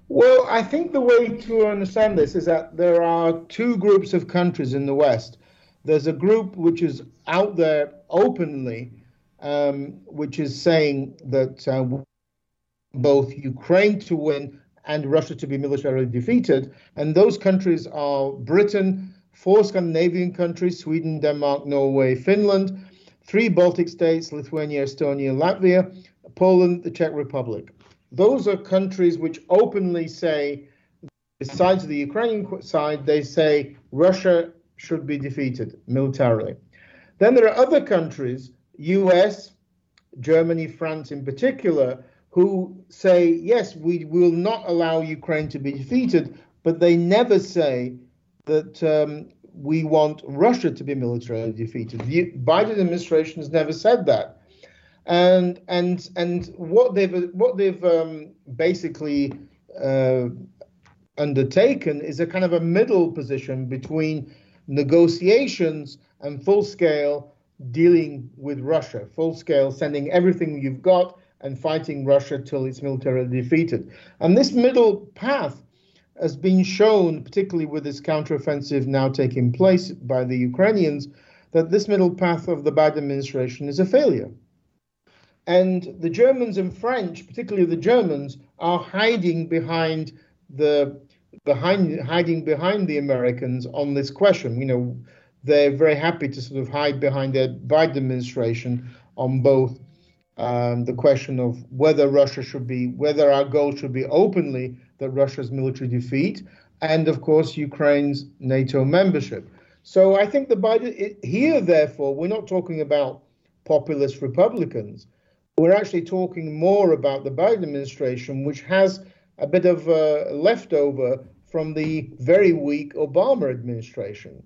Well, I think the way to understand this is that there are two groups of countries in the West. There's a group which is out there openly, um, which is saying that uh, both Ukraine to win and Russia to be militarily defeated. And those countries are Britain, four Scandinavian countries Sweden, Denmark, Norway, Finland, three Baltic states Lithuania, Estonia, Latvia, Poland, the Czech Republic those are countries which openly say, besides the Ukrainian side, they say Russia should be defeated militarily. Then there are other countries, US, Germany, France in particular, who say, yes, we will not allow Ukraine to be defeated, but they never say that um, we want Russia to be militarily defeated. The Biden administration has never said that. And and and what they've what they've um, basically uh, undertaken is a kind of a middle position between negotiations and full scale dealing with Russia, full scale sending everything you've got and fighting Russia till it's militarily defeated. And this middle path has been shown, particularly with this counteroffensive now taking place by the Ukrainians, that this middle path of the Biden administration is a failure. And the Germans and French, particularly the Germans, are hiding behind the behind hiding behind the Americans on this question. You know, they're very happy to sort of hide behind the Biden administration on both um, the question of whether Russia should be, whether our goal should be openly that Russia's military defeat, and of course Ukraine's NATO membership. So I think the Biden here, therefore, we're not talking about populist Republicans. We're actually talking more about the Biden administration, which has a bit of uh, leftover from the very weak Obama administration.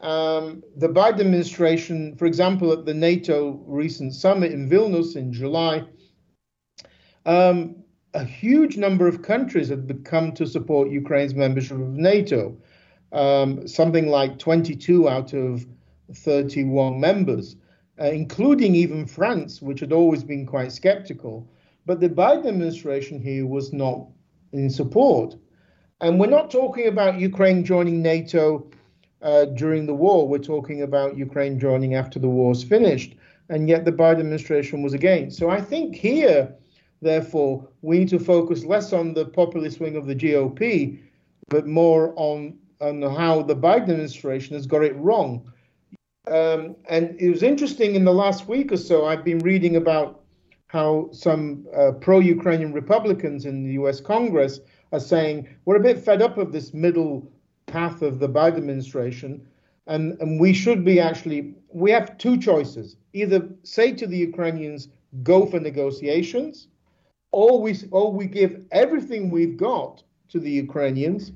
Um, the Biden administration, for example, at the NATO recent summit in Vilnius in July, um, a huge number of countries had come to support Ukraine's membership of NATO. Um, something like 22 out of 31 members, uh, including even France, which had always been quite skeptical. But the Biden administration here was not in support. And we're not talking about Ukraine joining NATO uh, during the war. We're talking about Ukraine joining after the war's finished. And yet the Biden administration was against. So I think here, therefore, we need to focus less on the populist wing of the GOP, but more on, on how the Biden administration has got it wrong. Um, and it was interesting in the last week or so, I've been reading about how some uh, pro Ukrainian Republicans in the US Congress are saying we're a bit fed up of this middle path of the Biden administration. And, and we should be actually, we have two choices either say to the Ukrainians, go for negotiations, or we, or we give everything we've got to the Ukrainians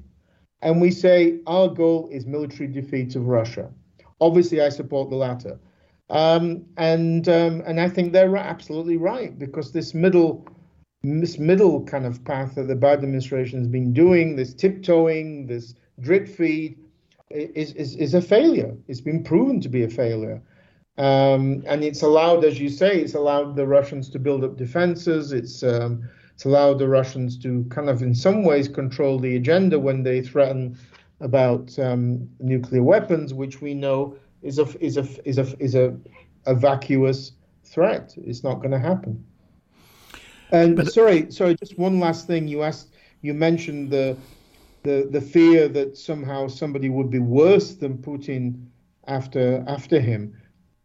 and we say our goal is military defeat of Russia. Obviously, I support the latter. Um, and um, and I think they're absolutely right because this middle this middle kind of path that the Biden administration has been doing, this tiptoeing, this drip feed, is, is, is a failure. It's been proven to be a failure. Um, and it's allowed, as you say, it's allowed the Russians to build up defenses. It's um, it's allowed the Russians to kind of, in some ways, control the agenda when they threaten about um, nuclear weapons, which we know is a is a is a is a, a vacuous threat. It's not going to happen. And but, sorry, sorry, just one last thing. You asked, you mentioned the the the fear that somehow somebody would be worse than Putin after after him.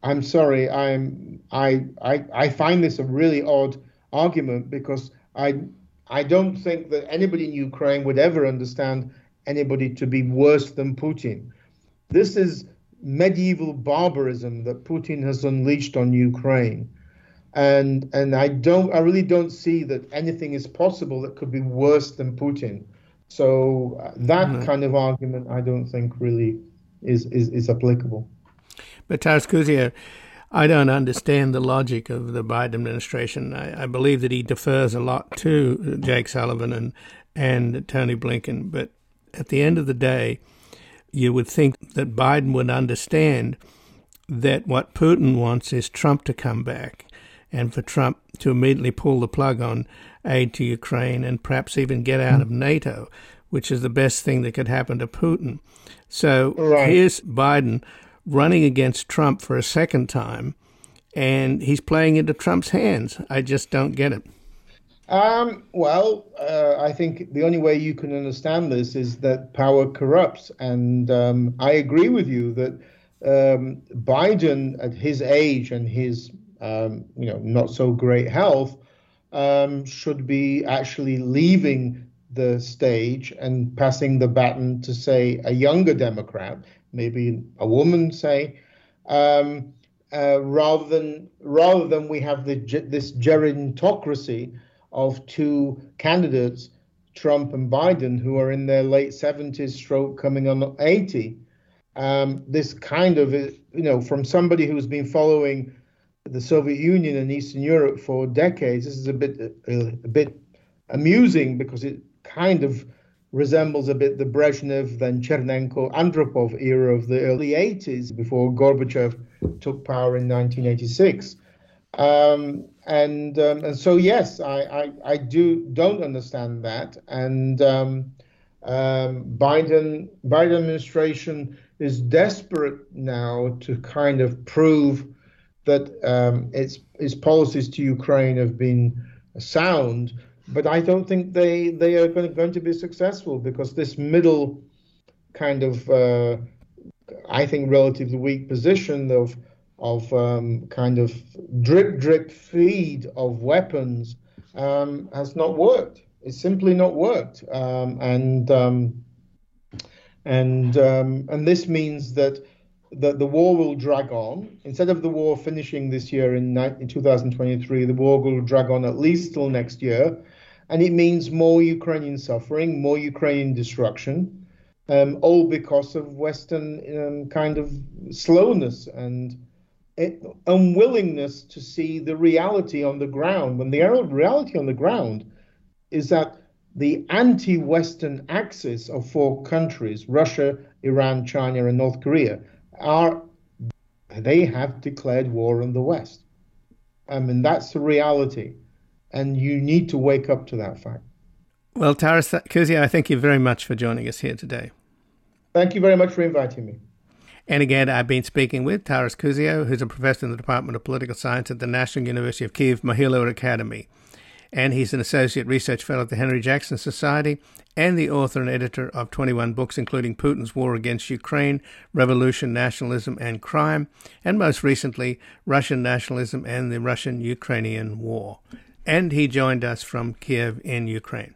I'm sorry, I'm I I I find this a really odd argument because I I don't think that anybody in Ukraine would ever understand anybody to be worse than Putin. This is medieval barbarism that Putin has unleashed on Ukraine and and I don't I really don't see that anything is possible that could be worse than Putin. So uh, that mm-hmm. kind of argument I don't think really is is, is applicable. But Taras I don't understand the logic of the Biden administration. I, I, believe that he defers a lot to Jake Sullivan and and Tony Blinken, but at the end of the day, you would think that Biden would understand that what Putin wants is Trump to come back and for Trump to immediately pull the plug on aid to Ukraine and perhaps even get out of NATO, which is the best thing that could happen to Putin. So right. here's Biden running against Trump for a second time, and he's playing into Trump's hands. I just don't get it. Um, well, uh, I think the only way you can understand this is that power corrupts. And um, I agree with you that um, Biden, at his age and his um, you know, not so great health, um, should be actually leaving the stage and passing the baton to, say, a younger Democrat, maybe a woman, say, um, uh, rather than rather than we have the, this gerontocracy of two candidates, Trump and Biden, who are in their late 70s, stroke coming on 80. Um, this kind of, you know, from somebody who's been following the Soviet Union and Eastern Europe for decades, this is a bit a, a bit amusing because it kind of resembles a bit the Brezhnev, then Chernenko, Andropov era of the early 80s before Gorbachev took power in 1986. Um, and um, and so yes, I, I, I, do don't understand that. And um, um Biden Biden administration is desperate now to kind of prove that um, its its policies to Ukraine have been sound but I don't think they they are going, to be successful because this middle kind of uh, I think relatively weak position of of um, kind of drip drip feed of weapons um, has not worked. It's simply not worked, um, and um, and um, and this means that that the war will drag on. Instead of the war finishing this year in, in 2023, the war will drag on at least till next year and it means more Ukrainian suffering, more Ukrainian destruction, um, all because of Western um, kind of slowness and unwillingness to see the reality on the ground. When the reality on the ground is that the anti-Western axis of four countries, Russia, Iran, China, and North Korea, are they have declared war on the West. I mean, that's the reality and you need to wake up to that fact. Well, Taras Kuzio, I thank you very much for joining us here today. Thank you very much for inviting me. And again, I've been speaking with Taras Kuzio, who's a professor in the Department of Political Science at the National University of Kiev Mohyla Academy. And he's an associate research fellow at the Henry Jackson Society and the author and editor of 21 books, including Putin's War Against Ukraine, Revolution, Nationalism, and Crime, and most recently, Russian Nationalism and the Russian Ukrainian War and he joined us from Kiev in Ukraine.